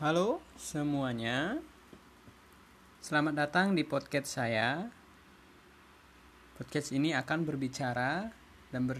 Halo semuanya, selamat datang di podcast saya. Podcast ini akan berbicara dan ber,